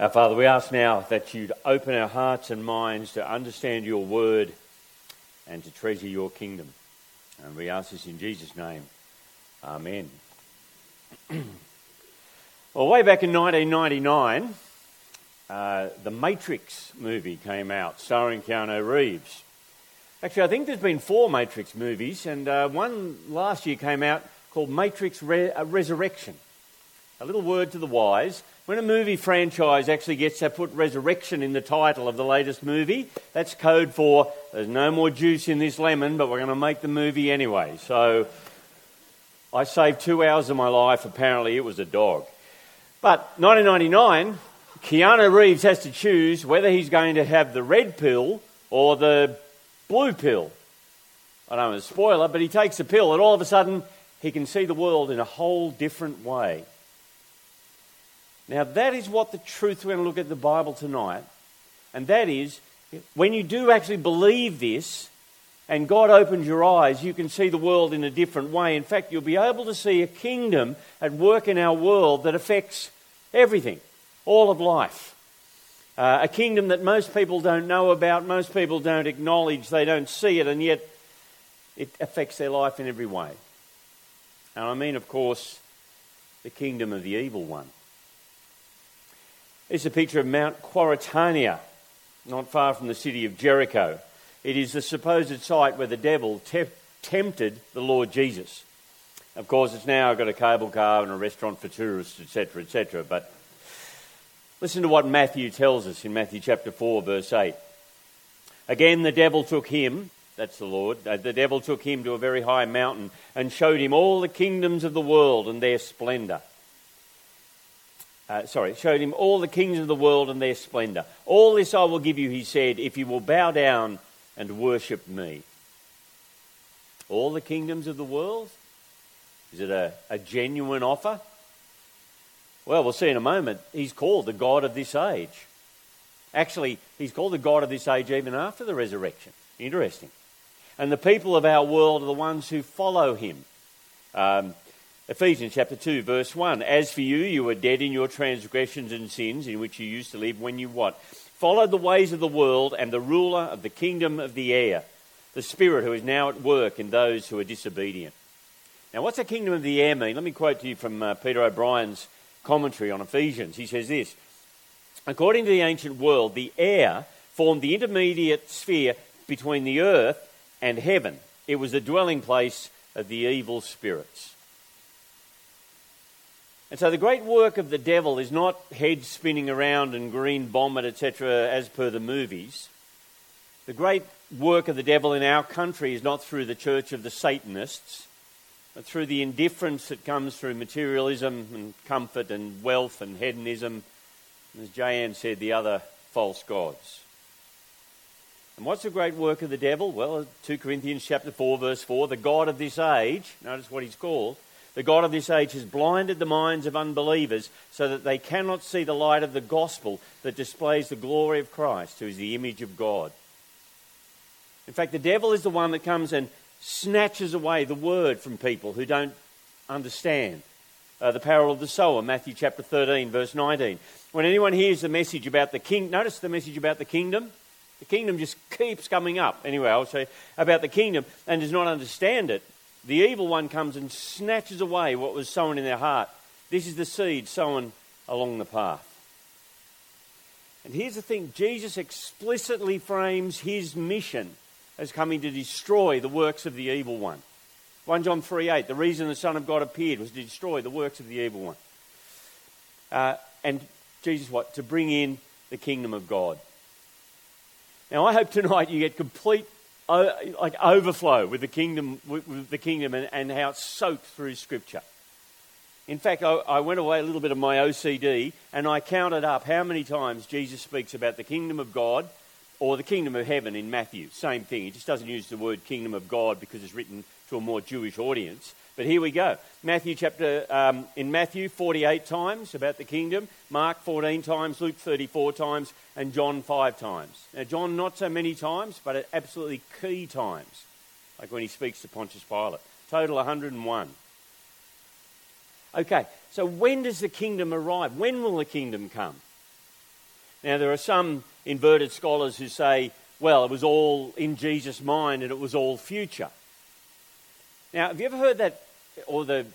Our Father, we ask now that you'd open our hearts and minds to understand your word and to treasure your kingdom. And we ask this in Jesus' name. Amen. well, way back in 1999, uh, the Matrix movie came out, starring Keanu Reeves. Actually, I think there's been four Matrix movies, and uh, one last year came out called Matrix Re- uh, Resurrection. A little word to the wise. When a movie franchise actually gets to put resurrection in the title of the latest movie, that's code for there's no more juice in this lemon, but we're going to make the movie anyway. So I saved two hours of my life. Apparently, it was a dog. But 1999, Keanu Reeves has to choose whether he's going to have the red pill or the blue pill. I don't know, a spoiler, but he takes a pill, and all of a sudden, he can see the world in a whole different way. Now, that is what the truth we're going to look at the Bible tonight. And that is, when you do actually believe this, and God opens your eyes, you can see the world in a different way. In fact, you'll be able to see a kingdom at work in our world that affects everything, all of life. Uh, a kingdom that most people don't know about, most people don't acknowledge, they don't see it, and yet it affects their life in every way. And I mean, of course, the kingdom of the evil one. It's a picture of Mount Quarantania, not far from the city of Jericho. It is the supposed site where the devil te- tempted the Lord Jesus. Of course, it's now got a cable car and a restaurant for tourists, etc., etc. But listen to what Matthew tells us in Matthew chapter 4, verse 8. Again, the devil took him, that's the Lord, uh, the devil took him to a very high mountain and showed him all the kingdoms of the world and their splendour uh, sorry, showed him all the kings of the world and their splendor. All this I will give you, he said, if you will bow down and worship me. All the kingdoms of the world? Is it a, a genuine offer? Well, we'll see in a moment. He's called the God of this age. Actually, he's called the God of this age even after the resurrection. Interesting. And the people of our world are the ones who follow him. Um, Ephesians chapter 2, verse 1. As for you, you were dead in your transgressions and sins in which you used to live when you what? Followed the ways of the world and the ruler of the kingdom of the air, the Spirit who is now at work in those who are disobedient. Now, what's the kingdom of the air mean? Let me quote to you from uh, Peter O'Brien's commentary on Ephesians. He says this According to the ancient world, the air formed the intermediate sphere between the earth and heaven. It was the dwelling place of the evil spirits. And so the great work of the devil is not head spinning around and green vomit, etc., as per the movies. The great work of the devil in our country is not through the church of the Satanists, but through the indifference that comes through materialism and comfort and wealth and hedonism, and as Jan said, the other false gods. And what's the great work of the devil? Well, 2 Corinthians chapter 4, verse 4, the God of this age, notice what he's called, the God of this age has blinded the minds of unbelievers so that they cannot see the light of the gospel that displays the glory of Christ, who is the image of God. In fact, the devil is the one that comes and snatches away the word from people who don't understand. Uh, the parable of the sower, Matthew chapter 13, verse 19. When anyone hears the message about the king, notice the message about the kingdom. The kingdom just keeps coming up. Anyway, I'll say about the kingdom and does not understand it the evil one comes and snatches away what was sown in their heart. This is the seed sown along the path. And here's the thing Jesus explicitly frames his mission as coming to destroy the works of the evil one. 1 John 3 8, the reason the Son of God appeared was to destroy the works of the evil one. Uh, and Jesus, what? To bring in the kingdom of God. Now, I hope tonight you get complete like overflow with the kingdom, with the kingdom and, and how it's soaked through Scripture. In fact, I, I, went away a little bit of my OCD and I counted up how many times Jesus speaks about the kingdom of God or the kingdom of heaven in Matthew. Same thing. He just doesn't use the word kingdom of God because it's written to a more Jewish audience. But here we go. Matthew chapter, um, in Matthew, 48 times about the kingdom, Mark 14 times, Luke 34 times, and John 5 times. Now, John, not so many times, but at absolutely key times, like when he speaks to Pontius Pilate. Total 101. Okay, so when does the kingdom arrive? When will the kingdom come? Now, there are some inverted scholars who say, well, it was all in Jesus' mind and it was all future. Now, have you ever heard that, or the,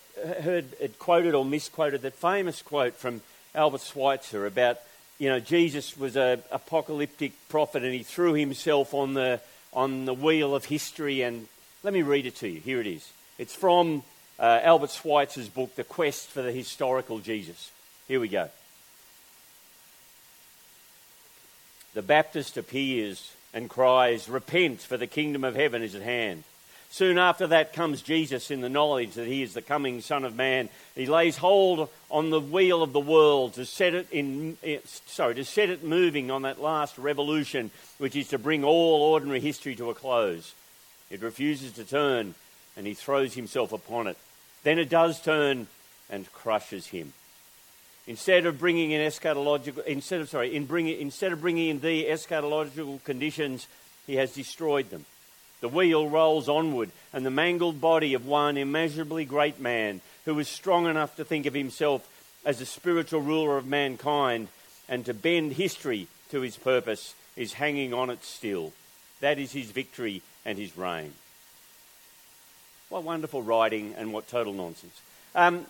heard it quoted or misquoted, that famous quote from Albert Schweitzer about, you know, Jesus was an apocalyptic prophet and he threw himself on the, on the wheel of history. And let me read it to you. Here it is. It's from uh, Albert Schweitzer's book, The Quest for the Historical Jesus. Here we go. The Baptist appears and cries, Repent, for the kingdom of heaven is at hand. Soon after that comes Jesus in the knowledge that he is the coming Son of Man. He lays hold on the wheel of the world to set it in, eh, sorry, to set it moving on that last revolution, which is to bring all ordinary history to a close. It refuses to turn, and he throws himself upon it. Then it does turn and crushes him. Instead of bringing in eschatological, instead of sorry, in bringing, instead of bringing in the eschatological conditions, he has destroyed them. The wheel rolls onward, and the mangled body of one immeasurably great man who was strong enough to think of himself as a spiritual ruler of mankind and to bend history to his purpose is hanging on it still. That is his victory and his reign. What wonderful writing and what total nonsense. Um,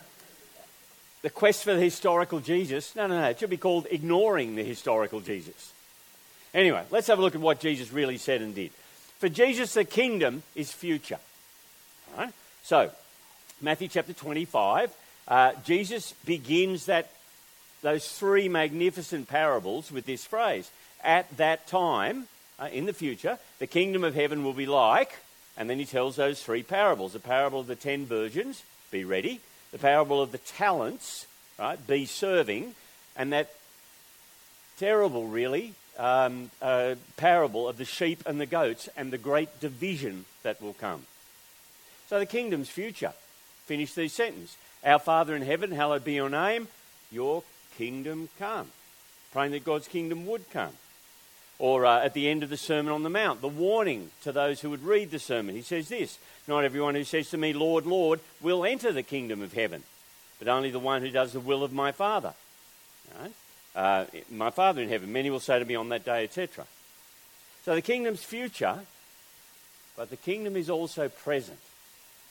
the quest for the historical Jesus. No, no, no. It should be called ignoring the historical Jesus. Anyway, let's have a look at what Jesus really said and did. For Jesus, the kingdom is future. So, Matthew chapter 25, uh, Jesus begins that, those three magnificent parables with this phrase. At that time, uh, in the future, the kingdom of heaven will be like, and then he tells those three parables. The parable of the ten virgins, be ready the parable of the talents, right? Be serving, and that terrible, really, um, uh, parable of the sheep and the goats and the great division that will come. So the kingdom's future. Finish these sentences. Our Father in heaven, hallowed be your name. Your kingdom come. Praying that God's kingdom would come. Or uh, at the end of the Sermon on the Mount, the warning to those who would read the sermon. He says this Not everyone who says to me, Lord, Lord, will enter the kingdom of heaven, but only the one who does the will of my Father. Right? Uh, my Father in heaven, many will say to me on that day, etc. So the kingdom's future, but the kingdom is also present.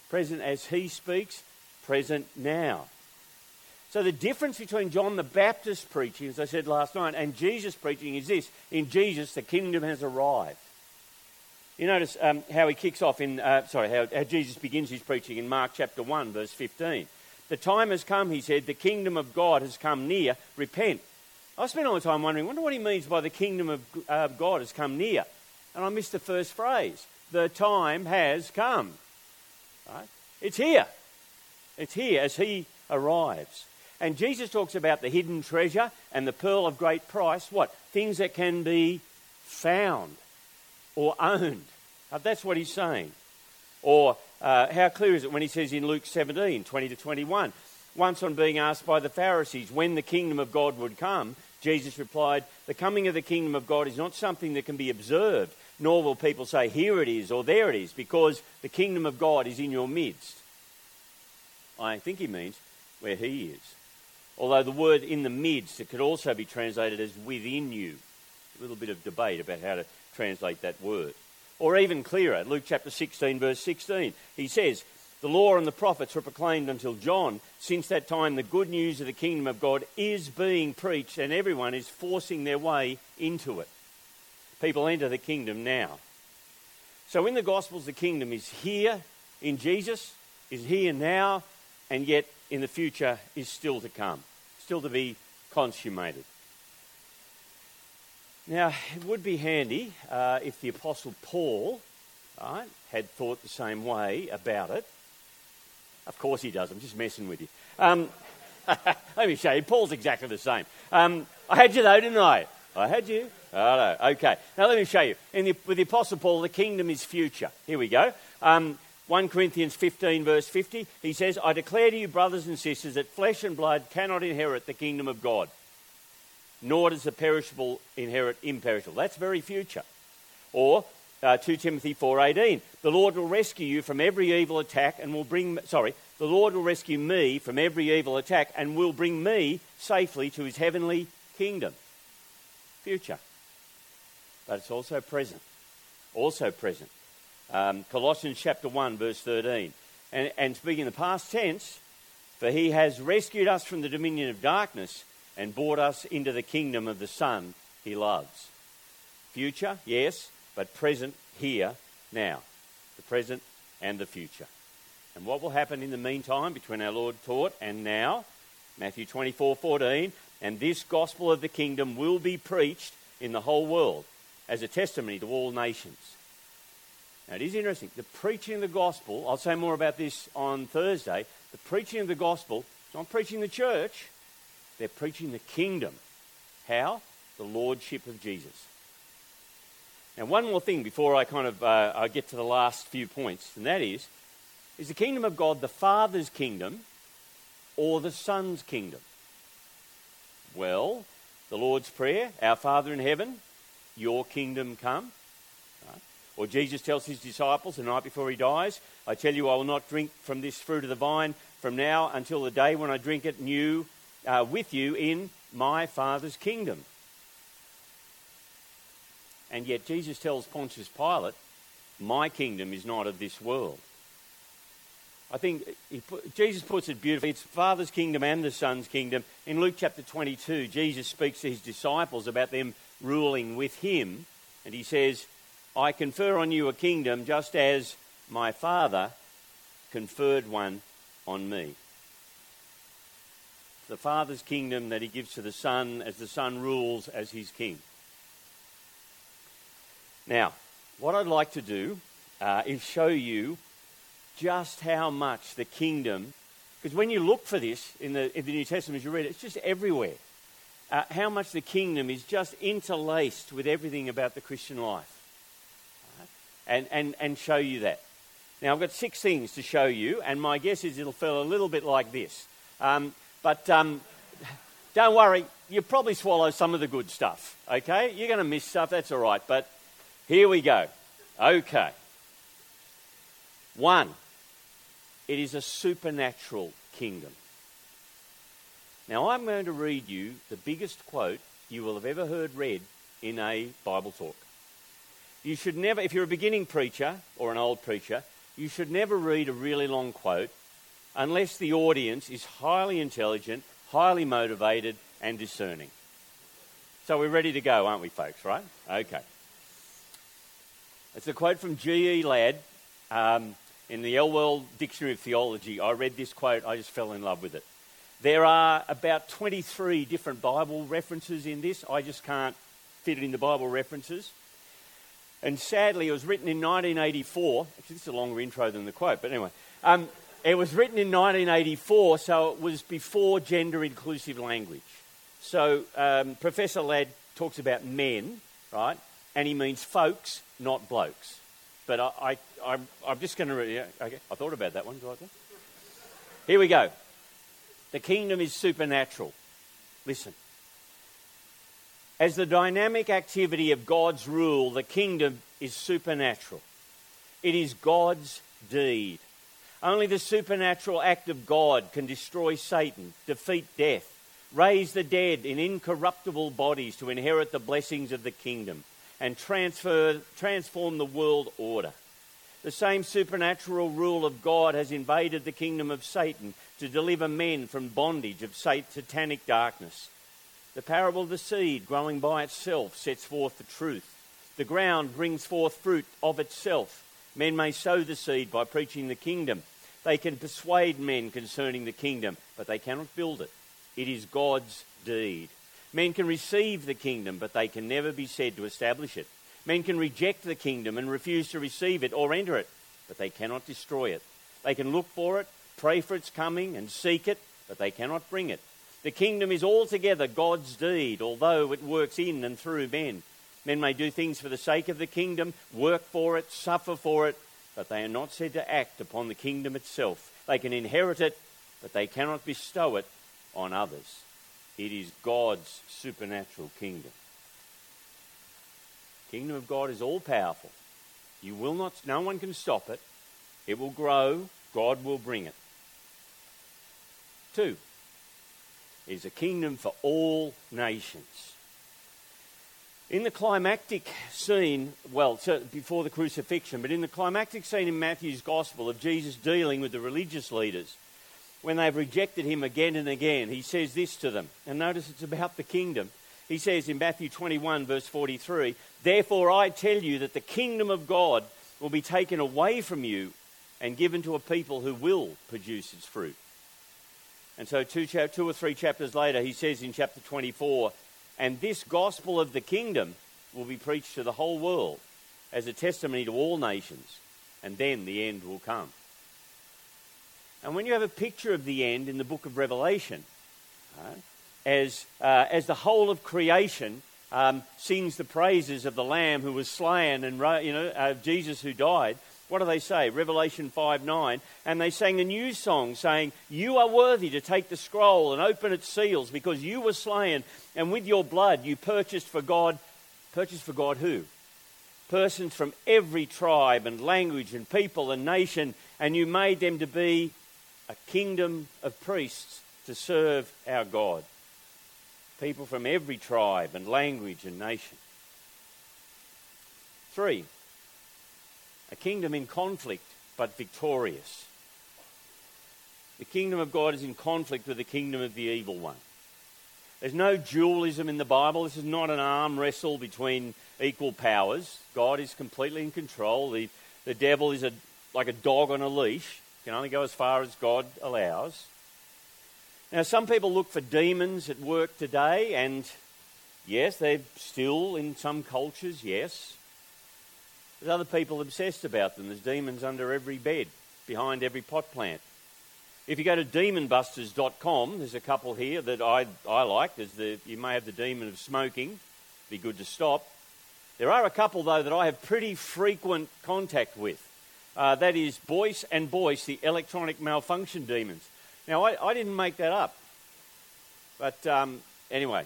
Present as he speaks, present now. So the difference between John the Baptist preaching, as I said last night, and Jesus preaching is this in Jesus, the kingdom has arrived. You notice um, how he kicks off in, uh, sorry, how, how Jesus begins his preaching in Mark chapter 1, verse 15. The time has come, he said, the kingdom of God has come near, repent. I spent all the time wondering, wonder what he means by the kingdom of uh, God has come near. And I missed the first phrase. The time has come. Right? It's here. It's here as he arrives. And Jesus talks about the hidden treasure and the pearl of great price. What? Things that can be found or owned. Now, that's what he's saying. Or uh, how clear is it when he says in Luke 17, 20 to 21? Once on being asked by the Pharisees when the kingdom of God would come, Jesus replied, The coming of the kingdom of God is not something that can be observed, nor will people say, Here it is or there it is, because the kingdom of God is in your midst. I think he means where he is. Although the word in the midst, it could also be translated as within you. A little bit of debate about how to translate that word. Or even clearer, Luke chapter 16, verse 16, he says, The law and the prophets were proclaimed until John. Since that time, the good news of the kingdom of God is being preached, and everyone is forcing their way into it. People enter the kingdom now. So in the Gospels, the kingdom is here in Jesus, is here now, and yet in the future is still to come, still to be consummated. Now, it would be handy uh, if the Apostle Paul right, had thought the same way about it. Of course he does, I'm just messing with you. Um, let me show you, Paul's exactly the same. Um, I had you though, didn't I? I had you. Oh, no. Okay. Now let me show you. The, with the Apostle Paul, the kingdom is future. Here we go. Um, 1 Corinthians 15, verse 50, he says, I declare to you, brothers and sisters, that flesh and blood cannot inherit the kingdom of God, nor does the perishable inherit imperishable. That's very future. Or uh, 2 Timothy 4:18, the Lord will rescue you from every evil attack and will bring sorry, the Lord will rescue me from every evil attack and will bring me safely to his heavenly kingdom. future. But it's also present. Also present. Um, Colossians chapter 1, verse 13. And, and speaking in the past tense, for he has rescued us from the dominion of darkness and brought us into the kingdom of the Son he loves. Future, yes, but present here, now. The present and the future. And what will happen in the meantime between our Lord taught and now? Matthew 24 14. And this gospel of the kingdom will be preached in the whole world as a testimony to all nations. Now, it is interesting. The preaching of the gospel, I'll say more about this on Thursday. The preaching of the gospel, it's not preaching the church, they're preaching the kingdom. How? The lordship of Jesus. Now, one more thing before I kind of uh, I get to the last few points, and that is, is the kingdom of God the Father's kingdom or the Son's kingdom? Well, the Lord's Prayer, Our Father in heaven, your kingdom come. Right? Or Jesus tells his disciples the night before he dies, I tell you, I will not drink from this fruit of the vine from now until the day when I drink it new uh, with you in my Father's kingdom. And yet Jesus tells Pontius Pilate, My kingdom is not of this world. I think put, Jesus puts it beautifully. It's Father's kingdom and the Son's kingdom. In Luke chapter 22, Jesus speaks to his disciples about them ruling with him. And he says, I confer on you a kingdom just as my Father conferred one on me. The Father's kingdom that he gives to the Son as the Son rules as his king. Now, what I'd like to do uh, is show you just how much the kingdom, because when you look for this in the, in the New Testament, as you read it, it's just everywhere. Uh, how much the kingdom is just interlaced with everything about the Christian life. Right? And, and, and show you that. Now, I've got six things to show you, and my guess is it'll feel a little bit like this. Um, but um, don't worry, you probably swallow some of the good stuff, okay? You're going to miss stuff, that's all right. But here we go. Okay. One, it is a supernatural kingdom. Now, I'm going to read you the biggest quote you will have ever heard read in a Bible talk. You should never, if you're a beginning preacher or an old preacher, you should never read a really long quote unless the audience is highly intelligent, highly motivated, and discerning. So we're ready to go, aren't we, folks, right? Okay. It's a quote from G.E. Ladd um, in the L. Elwell Dictionary of Theology. I read this quote, I just fell in love with it. There are about 23 different Bible references in this. I just can't fit it in the Bible references. And sadly, it was written in 1984. Actually, this is a longer intro than the quote, but anyway. Um, it was written in 1984, so it was before gender inclusive language. So um, Professor Ladd talks about men, right? And he means folks, not blokes. But I, I, am just going to. okay, I thought about that one. Here we go. The kingdom is supernatural. Listen. As the dynamic activity of God's rule, the kingdom is supernatural. It is God's deed. Only the supernatural act of God can destroy Satan, defeat death, raise the dead in incorruptible bodies to inherit the blessings of the kingdom, and transfer, transform the world order. The same supernatural rule of God has invaded the kingdom of Satan to deliver men from bondage of satanic darkness. The parable of the seed growing by itself sets forth the truth. The ground brings forth fruit of itself. Men may sow the seed by preaching the kingdom. They can persuade men concerning the kingdom, but they cannot build it. It is God's deed. Men can receive the kingdom, but they can never be said to establish it. Men can reject the kingdom and refuse to receive it or enter it, but they cannot destroy it. They can look for it, pray for its coming, and seek it, but they cannot bring it. The kingdom is altogether God's deed, although it works in and through men. Men may do things for the sake of the kingdom, work for it, suffer for it, but they are not said to act upon the kingdom itself. They can inherit it, but they cannot bestow it on others. It is God's supernatural kingdom kingdom of God is all powerful. You will not, no one can stop it. It will grow. God will bring it. Two, is a kingdom for all nations. In the climactic scene, well, before the crucifixion, but in the climactic scene in Matthew's Gospel of Jesus dealing with the religious leaders, when they've rejected him again and again, he says this to them. And notice it's about the kingdom. He says in Matthew 21, verse 43, Therefore I tell you that the kingdom of God will be taken away from you and given to a people who will produce its fruit. And so, two, two or three chapters later, he says in chapter 24, And this gospel of the kingdom will be preached to the whole world as a testimony to all nations, and then the end will come. And when you have a picture of the end in the book of Revelation, right, as, uh, as the whole of creation um, sings the praises of the Lamb who was slain and you know uh, Jesus who died. What do they say? Revelation 5 9. And they sang a new song saying, You are worthy to take the scroll and open its seals because you were slain, and with your blood you purchased for God. Purchased for God who? Persons from every tribe and language and people and nation, and you made them to be a kingdom of priests to serve our God people from every tribe and language and nation. Three, a kingdom in conflict but victorious. The kingdom of God is in conflict with the kingdom of the evil one. There's no dualism in the Bible. This is not an arm wrestle between equal powers. God is completely in control. The, the devil is a, like a dog on a leash, can only go as far as God allows. Now, some people look for demons at work today, and yes, they're still in some cultures, yes. There's other people obsessed about them. There's demons under every bed, behind every pot plant. If you go to demonbusters.com, there's a couple here that I, I like. There's the, you may have the demon of smoking, be good to stop. There are a couple, though, that I have pretty frequent contact with. Uh, that is Boyce and Boyce, the electronic malfunction demons. Now, I, I didn't make that up. But um, anyway,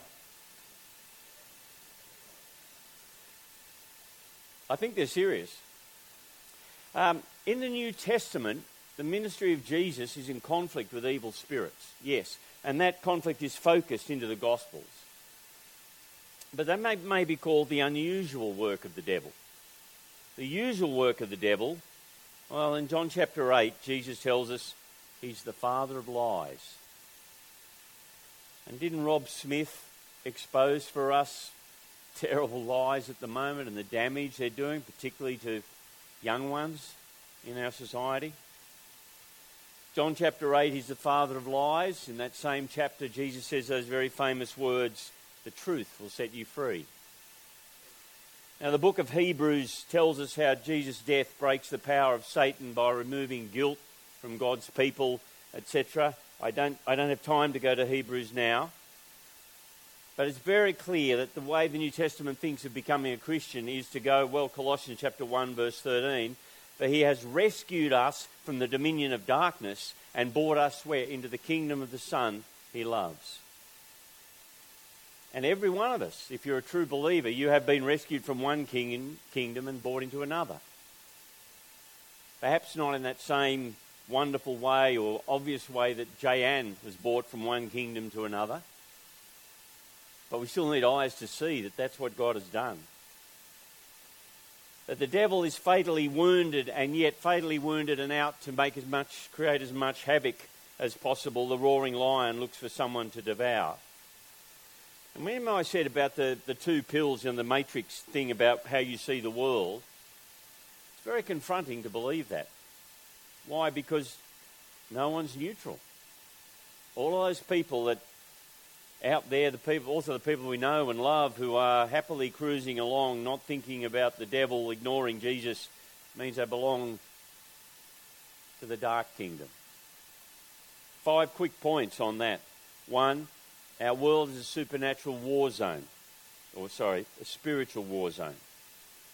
I think they're serious. Um, in the New Testament, the ministry of Jesus is in conflict with evil spirits, yes, and that conflict is focused into the Gospels. But that may, may be called the unusual work of the devil. The usual work of the devil, well, in John chapter 8, Jesus tells us He's the father of lies. And didn't Rob Smith expose for us terrible lies at the moment and the damage they're doing, particularly to young ones in our society? John chapter 8, he's the father of lies. In that same chapter, Jesus says those very famous words the truth will set you free. Now, the book of Hebrews tells us how Jesus' death breaks the power of Satan by removing guilt from God's people, etc. I don't, I don't have time to go to Hebrews now. But it's very clear that the way the New Testament thinks of becoming a Christian is to go, well, Colossians chapter 1, verse 13, for he has rescued us from the dominion of darkness and brought us where? Into the kingdom of the Son he loves. And every one of us, if you're a true believer, you have been rescued from one king kingdom and brought into another. Perhaps not in that same wonderful way or obvious way that Jayan was brought from one kingdom to another. But we still need eyes to see that that's what God has done. That the devil is fatally wounded and yet fatally wounded and out to make as much, create as much havoc as possible. The roaring lion looks for someone to devour. And when I said about the, the two pills and the matrix thing about how you see the world, it's very confronting to believe that. Why? Because no one's neutral. All of those people that out there, the people, also the people we know and love who are happily cruising along, not thinking about the devil, ignoring Jesus, means they belong to the dark kingdom. Five quick points on that. One, our world is a supernatural war zone, or sorry, a spiritual war zone.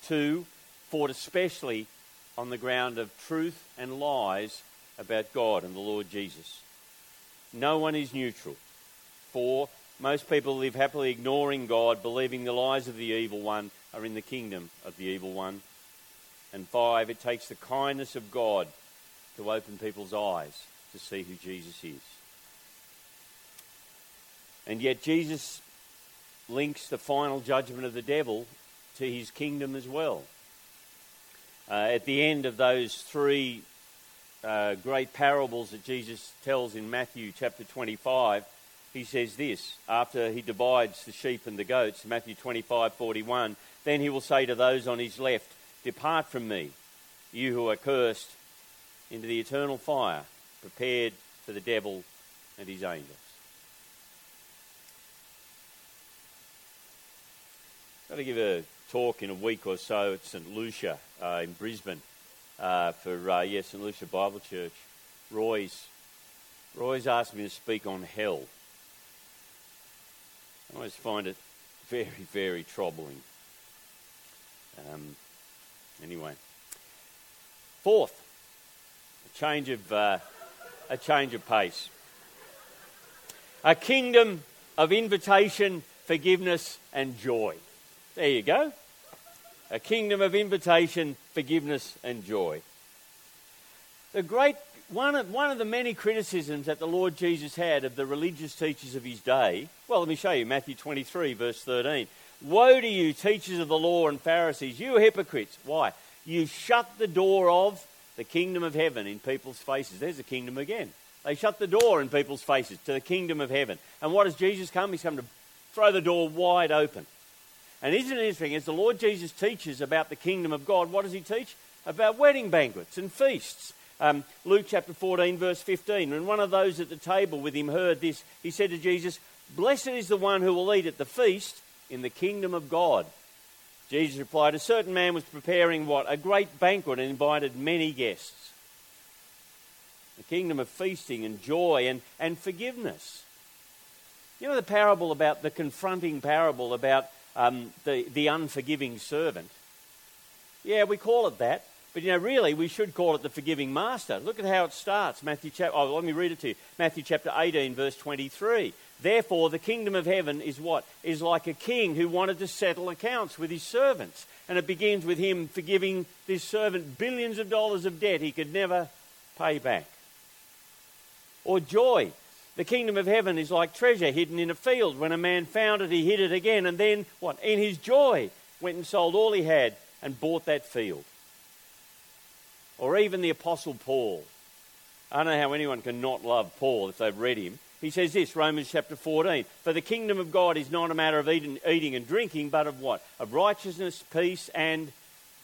Two, fought especially on the ground of truth and lies about God and the Lord Jesus. No one is neutral. Four, most people live happily ignoring God, believing the lies of the evil one are in the kingdom of the evil one. And five, it takes the kindness of God to open people's eyes to see who Jesus is. And yet, Jesus links the final judgment of the devil to his kingdom as well. Uh, at the end of those three uh, great parables that Jesus tells in Matthew chapter 25, he says this after he divides the sheep and the goats, Matthew 25 41, then he will say to those on his left, Depart from me, you who are cursed, into the eternal fire prepared for the devil and his angels. Going to give a talk in a week or so at St Lucia uh, in Brisbane uh, for uh, yeah, St Lucia Bible Church. Roy's Roy's asked me to speak on hell. I always find it very, very troubling. Um, anyway, fourth, a change of uh, a change of pace. A kingdom of invitation, forgiveness, and joy. There you go. A kingdom of invitation, forgiveness, and joy. The great one of, one of the many criticisms that the Lord Jesus had of the religious teachers of his day, well, let me show you Matthew 23, verse 13. Woe to you, teachers of the law and Pharisees, you hypocrites. Why? You shut the door of the kingdom of heaven in people's faces. There's the kingdom again. They shut the door in people's faces to the kingdom of heaven. And what has Jesus come? He's come to throw the door wide open. And isn't it interesting, as the Lord Jesus teaches about the kingdom of God, what does he teach? About wedding banquets and feasts. Um, Luke chapter 14, verse 15. When one of those at the table with him heard this, he said to Jesus, Blessed is the one who will eat at the feast in the kingdom of God. Jesus replied, A certain man was preparing what? A great banquet and invited many guests. The kingdom of feasting and joy and, and forgiveness. You know the parable about the confronting parable about um, the, the unforgiving servant? Yeah, we call it that. But you know, really, we should call it the forgiving master. Look at how it starts. Matthew chapter. Oh, let me read it to you. Matthew chapter 18, verse 23. Therefore, the kingdom of heaven is what? Is like a king who wanted to settle accounts with his servants. And it begins with him forgiving this servant billions of dollars of debt he could never pay back. Or joy. The kingdom of heaven is like treasure hidden in a field. When a man found it, he hid it again. And then, what? In his joy, went and sold all he had and bought that field. Or even the Apostle Paul. I don't know how anyone can not love Paul if they've read him. He says this, Romans chapter 14. For the kingdom of God is not a matter of eating, and drinking, but of what? Of righteousness, peace, and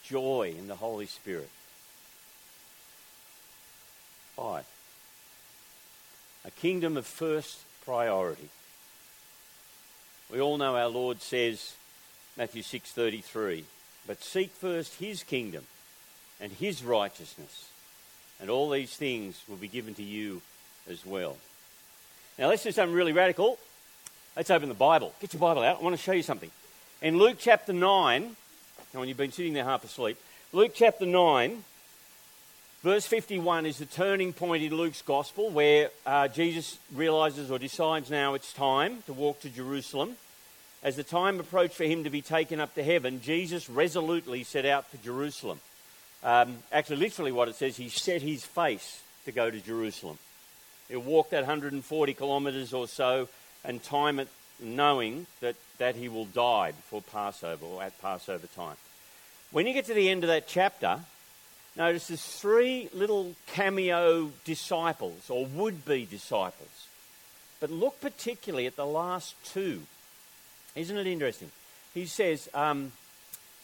joy in the Holy Spirit. Five. A kingdom of first priority. We all know our Lord says, Matthew 6:33, but seek first his kingdom and his righteousness, and all these things will be given to you as well. Now, let's do something really radical. Let's open the Bible. Get your Bible out. I want to show you something. In Luke chapter 9, now when you've been sitting there half asleep, Luke chapter 9, verse 51 is the turning point in Luke's gospel where uh, Jesus realizes or decides now it's time to walk to Jerusalem. As the time approached for him to be taken up to heaven, Jesus resolutely set out for Jerusalem. Um, actually, literally, what it says, he set his face to go to Jerusalem. He'll walk that 140 kilometres or so and time it knowing that, that he will die before Passover or at Passover time. When you get to the end of that chapter, notice there's three little cameo disciples or would be disciples. But look particularly at the last two. Isn't it interesting? He says, um,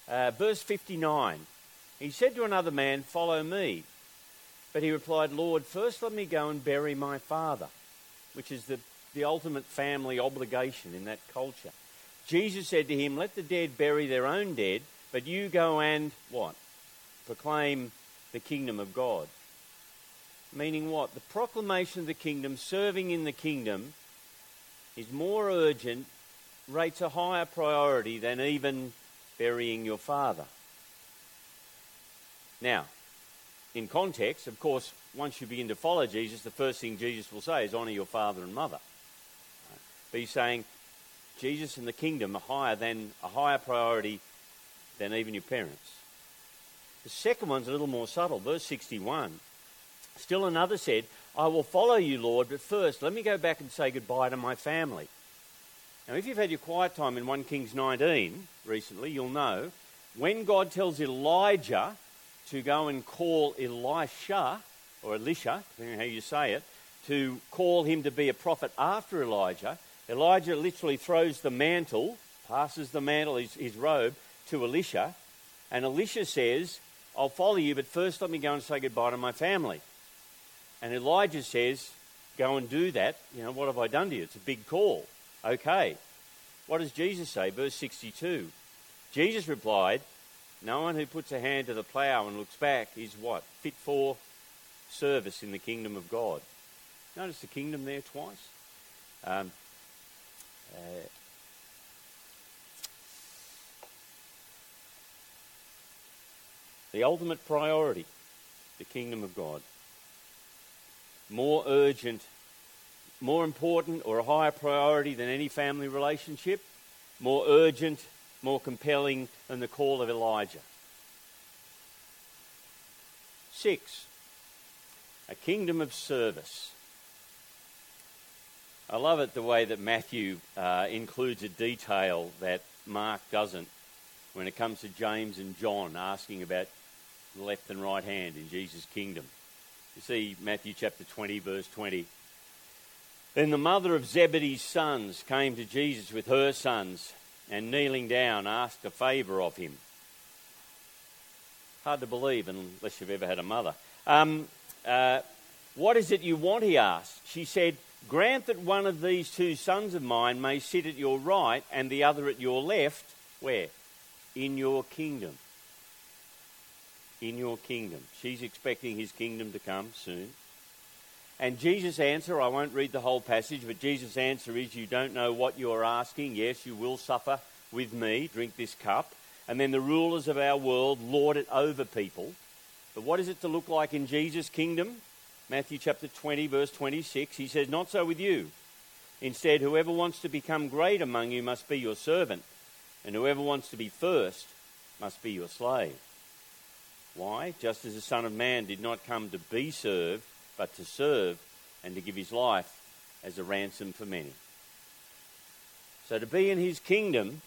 uh, verse 59, he said to another man, Follow me. But he replied, Lord, first let me go and bury my father, which is the, the ultimate family obligation in that culture. Jesus said to him, Let the dead bury their own dead, but you go and what? Proclaim the kingdom of God. Meaning what? The proclamation of the kingdom, serving in the kingdom, is more urgent, rates a higher priority than even burying your father. Now, in context, of course, once you begin to follow Jesus, the first thing Jesus will say is honour your father and mother. But he's saying Jesus and the kingdom are higher than a higher priority than even your parents. The second one's a little more subtle. Verse 61. Still another said, I will follow you, Lord, but first let me go back and say goodbye to my family. Now, if you've had your quiet time in 1 Kings 19 recently, you'll know when God tells Elijah to go and call Elisha, or Elisha, depending on how you say it, to call him to be a prophet after Elijah, Elijah literally throws the mantle, passes the mantle, his, his robe, to Elisha, and Elisha says, I'll follow you, but first let me go and say goodbye to my family. And Elijah says, Go and do that. You know, what have I done to you? It's a big call. Okay. What does Jesus say? Verse 62. Jesus replied, No one who puts a hand to the plough and looks back is what? Fit for service in the kingdom of God. Notice the kingdom there twice. Um, uh, the ultimate priority, the kingdom of God. More urgent, more important, or a higher priority than any family relationship, more urgent, more compelling than the call of Elijah. Six, a kingdom of service. I love it the way that Matthew uh, includes a detail that Mark doesn't when it comes to James and John asking about the left and right hand in Jesus' kingdom. You see Matthew chapter 20, verse 20. Then the mother of Zebedee's sons came to Jesus with her sons and kneeling down asked a favour of him. Hard to believe unless you've ever had a mother. Um, uh, what is it you want? He asked. She said, Grant that one of these two sons of mine may sit at your right and the other at your left. Where? In your kingdom. In your kingdom. She's expecting his kingdom to come soon. And Jesus' answer, I won't read the whole passage, but Jesus' answer is, You don't know what you're asking. Yes, you will suffer with me. Drink this cup. And then the rulers of our world lord it over people. But what is it to look like in Jesus' kingdom? Matthew chapter 20, verse 26, he says, Not so with you. Instead, whoever wants to become great among you must be your servant, and whoever wants to be first must be your slave. Why? Just as the Son of Man did not come to be served, but to serve and to give his life as a ransom for many. So to be in his kingdom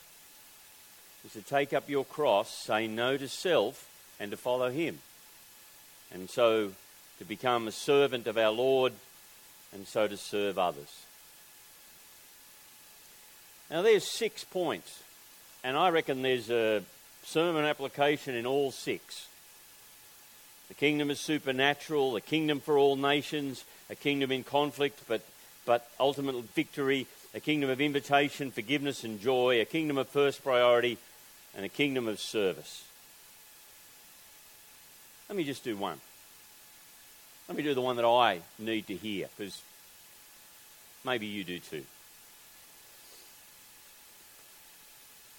is to take up your cross, say no to self, and to follow him. And so to become a servant of our Lord, and so to serve others. Now, there's six points, and I reckon there's a sermon application in all six. The kingdom is supernatural, a kingdom for all nations, a kingdom in conflict, but, but ultimate victory, a kingdom of invitation, forgiveness, and joy, a kingdom of first priority, and a kingdom of service. Let me just do one. Let me do the one that I need to hear, because maybe you do too.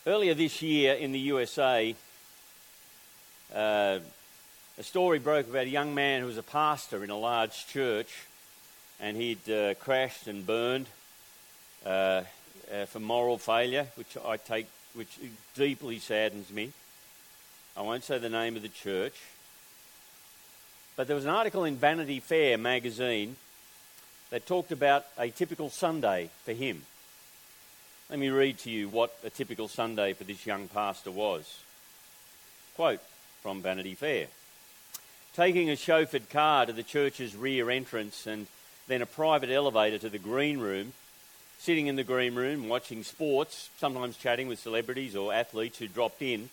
Earlier this year in the USA, uh, a story broke about a young man who was a pastor in a large church, and he'd uh, crashed and burned uh, uh for moral failure, which I take, which deeply saddens me. I won't say the name of the church. But there was an article in Vanity Fair magazine that talked about a typical Sunday for him. Let me read to you what a typical Sunday for this young pastor was. Quote from Vanity Fair Taking a chauffeured car to the church's rear entrance and then a private elevator to the green room, sitting in the green room watching sports, sometimes chatting with celebrities or athletes who dropped in,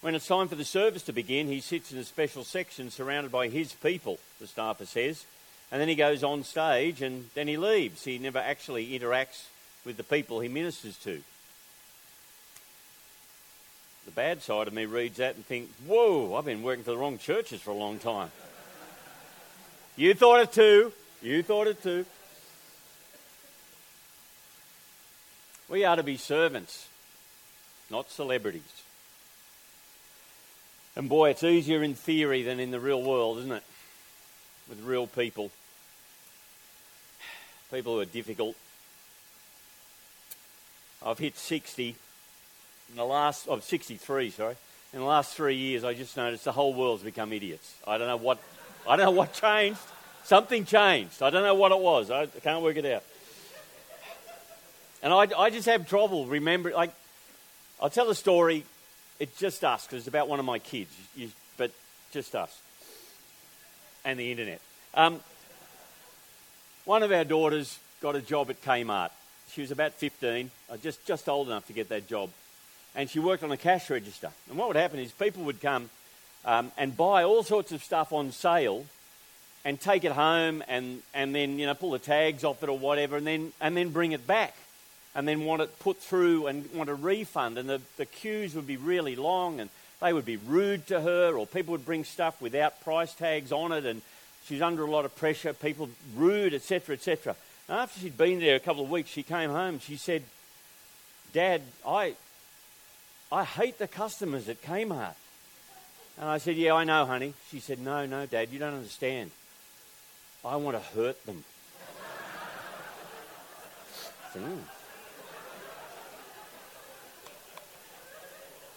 when it's time for the service to begin, he sits in a special section surrounded by his people, the staffer says, and then he goes on stage and then he leaves. He never actually interacts with the people he ministers to. The bad side of me reads that and thinks, whoa, I've been working for the wrong churches for a long time. you thought it too. You thought it too. We are to be servants, not celebrities. And boy, it's easier in theory than in the real world, isn't it? With real people. People who are difficult. I've hit 60 in the last, of oh, 63, sorry. In the last three years, I just noticed the whole world's become idiots. I don't know what, I don't know what changed. Something changed. I don't know what it was. I can't work it out. And I, I just have trouble remembering. Like, I'll tell a story. It's just us because it's about one of my kids, you, but just us and the internet. Um, one of our daughters got a job at Kmart. She was about 15, uh, just, just old enough to get that job. And she worked on a cash register. And what would happen is people would come um, and buy all sorts of stuff on sale and take it home and, and then, you know, pull the tags off it or whatever and then, and then bring it back and then want it put through and want a refund. And the, the queues would be really long and they would be rude to her or people would bring stuff without price tags on it and she's under a lot of pressure, people rude, etc., etc. After she'd been there a couple of weeks, she came home and she said, Dad, I, I hate the customers at Kmart. And I said, Yeah, I know, honey. She said, No, no, Dad, you don't understand. I want to hurt them. said, mm.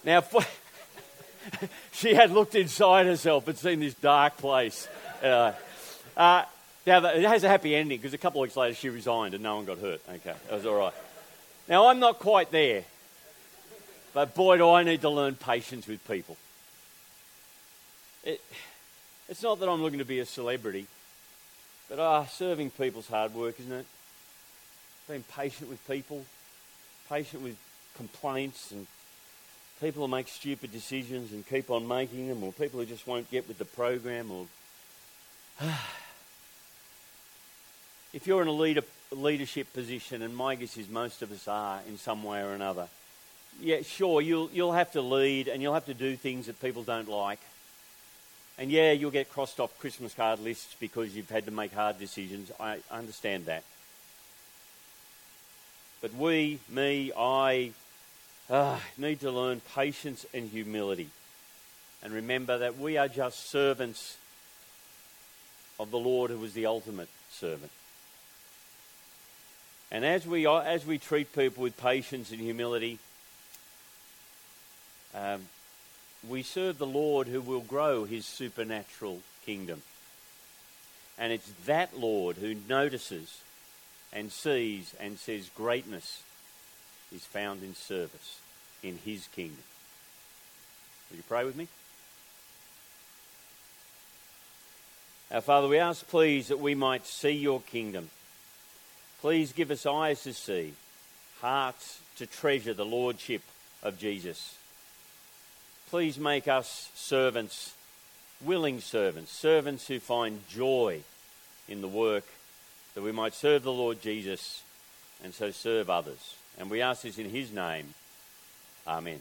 Now, she had looked inside herself and seen this dark place. Uh, uh, now, it has a happy ending because a couple of weeks later she resigned and no one got hurt. Okay, that was all right. Now, I'm not quite there, but boy, do I need to learn patience with people. It, it's not that I'm looking to be a celebrity, but uh, serving people's hard work, isn't it? Being patient with people, patient with complaints and people who make stupid decisions and keep on making them, or people who just won't get with the program, or if you're in a leader, leadership position, and my guess is most of us are in some way or another, yeah, sure, you'll, you'll have to lead and you'll have to do things that people don't like. And yeah, you'll get crossed off Christmas card lists because you've had to make hard decisions. I understand that. But we, me, I, uh, need to learn patience and humility. And remember that we are just servants of the Lord who was the ultimate servant. And as we, as we treat people with patience and humility, um, we serve the Lord who will grow his supernatural kingdom. And it's that Lord who notices and sees and says greatness is found in service in his kingdom. Will you pray with me? Our Father, we ask, please, that we might see your kingdom. Please give us eyes to see, hearts to treasure the lordship of Jesus. Please make us servants, willing servants, servants who find joy in the work, that we might serve the Lord Jesus and so serve others. And we ask this in his name. Amen.